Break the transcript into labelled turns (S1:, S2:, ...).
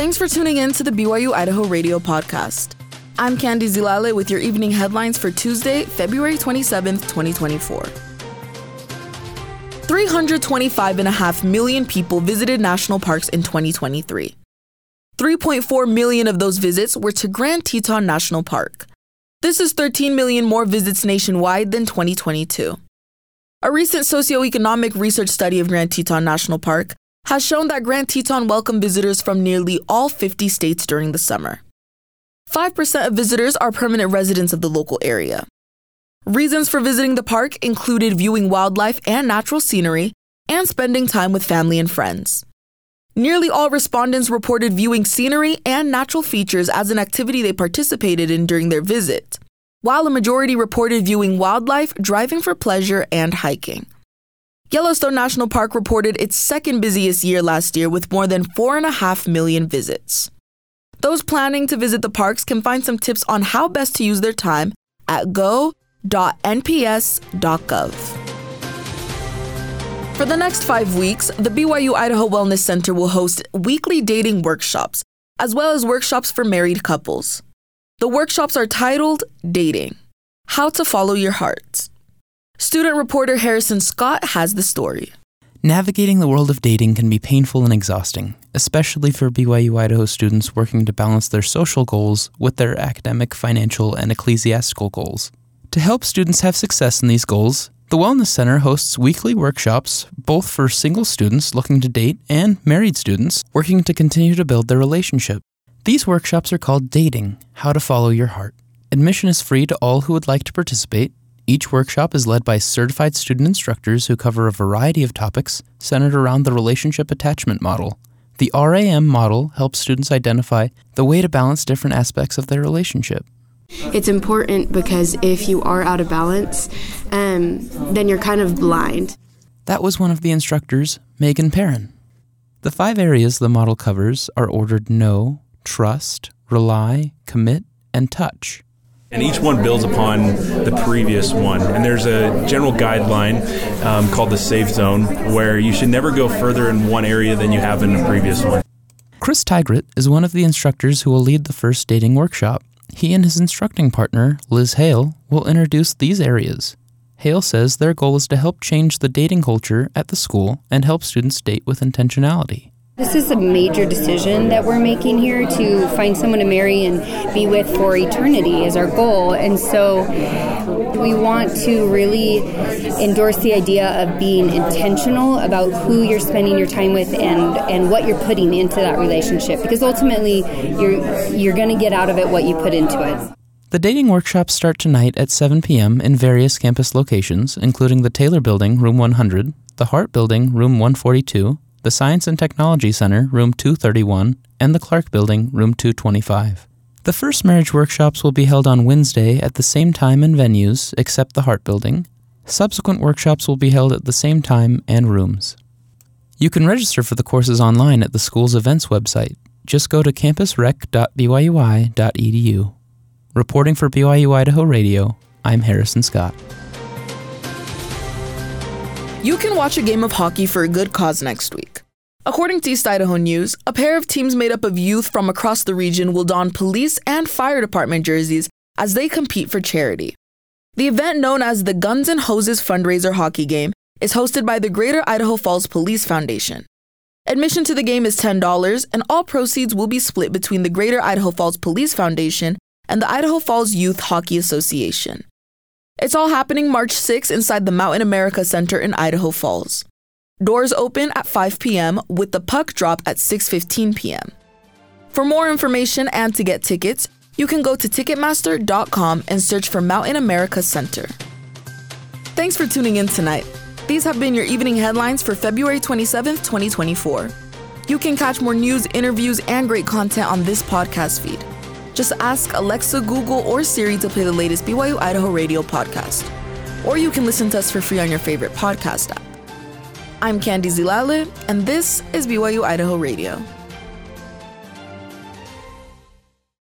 S1: Thanks for tuning in to the BYU Idaho Radio Podcast. I'm Candy Zilale with your evening headlines for Tuesday, February 27th, 2024. 325.5 million people visited national parks in 2023. 3.4 million of those visits were to Grand Teton National Park. This is 13 million more visits nationwide than 2022. A recent socioeconomic research study of Grand Teton National Park has shown that Grand Teton welcomed visitors from nearly all 50 states during the summer. 5% of visitors are permanent residents of the local area. Reasons for visiting the park included viewing wildlife and natural scenery and spending time with family and friends. Nearly all respondents reported viewing scenery and natural features as an activity they participated in during their visit, while a majority reported viewing wildlife, driving for pleasure, and hiking. Yellowstone National Park reported its second busiest year last year with more than 4.5 million visits. Those planning to visit the parks can find some tips on how best to use their time at go.nps.gov. For the next five weeks, the BYU Idaho Wellness Center will host weekly dating workshops, as well as workshops for married couples. The workshops are titled Dating How to Follow Your Heart. Student reporter Harrison Scott has the story.
S2: Navigating the world of dating can be painful and exhausting, especially for BYU Idaho students working to balance their social goals with their academic, financial, and ecclesiastical goals. To help students have success in these goals, the Wellness Center hosts weekly workshops both for single students looking to date and married students working to continue to build their relationship. These workshops are called Dating How to Follow Your Heart. Admission is free to all who would like to participate, each workshop is led by certified student instructors who cover a variety of topics centered around the relationship attachment model. The RAM model helps students identify the way to balance different aspects of their relationship.
S3: It's important because if you are out of balance, um, then you're kind of blind.
S2: That was one of the instructors, Megan Perrin. The five areas the model covers are ordered know, trust, rely, commit, and touch.
S4: And each one builds upon the previous one. And there's a general guideline um, called the safe zone where you should never go further in one area than you have in the previous one.
S2: Chris Tigrit is one of the instructors who will lead the first dating workshop. He and his instructing partner, Liz Hale, will introduce these areas. Hale says their goal is to help change the dating culture at the school and help students date with intentionality.
S5: This is a major decision that we're making here to find someone to marry and be with for eternity is our goal. And so we want to really endorse the idea of being intentional about who you're spending your time with and, and what you're putting into that relationship because ultimately you're you're going to get out of it what you put into it.
S2: The dating workshops start tonight at 7 p.m. in various campus locations, including the Taylor Building, Room 100, the Hart Building, Room 142, the Science and Technology Center, Room 231, and the Clark Building, Room 225. The first marriage workshops will be held on Wednesday at the same time and venues, except the Hart Building. Subsequent workshops will be held at the same time and rooms. You can register for the courses online at the school's events website. Just go to campusrec.byui.edu. Reporting for BYU Idaho Radio, I'm Harrison Scott.
S1: You can watch a game of hockey for a good cause next week. According to East Idaho News, a pair of teams made up of youth from across the region will don police and fire department jerseys as they compete for charity. The event, known as the Guns and Hoses Fundraiser Hockey Game, is hosted by the Greater Idaho Falls Police Foundation. Admission to the game is $10, and all proceeds will be split between the Greater Idaho Falls Police Foundation and the Idaho Falls Youth Hockey Association. It's all happening March 6 inside the Mountain America Center in Idaho Falls. Doors open at 5 p.m. with the puck drop at 6:15 p.m. For more information and to get tickets, you can go to ticketmaster.com and search for Mountain America Center. Thanks for tuning in tonight. These have been your evening headlines for February 27th, 2024. You can catch more news, interviews, and great content on this podcast feed. Just ask Alexa, Google, or Siri to play the latest BYU Idaho radio podcast. Or you can listen to us for free on your favorite podcast app. I'm Candy Zilale, and this is BYU Idaho Radio.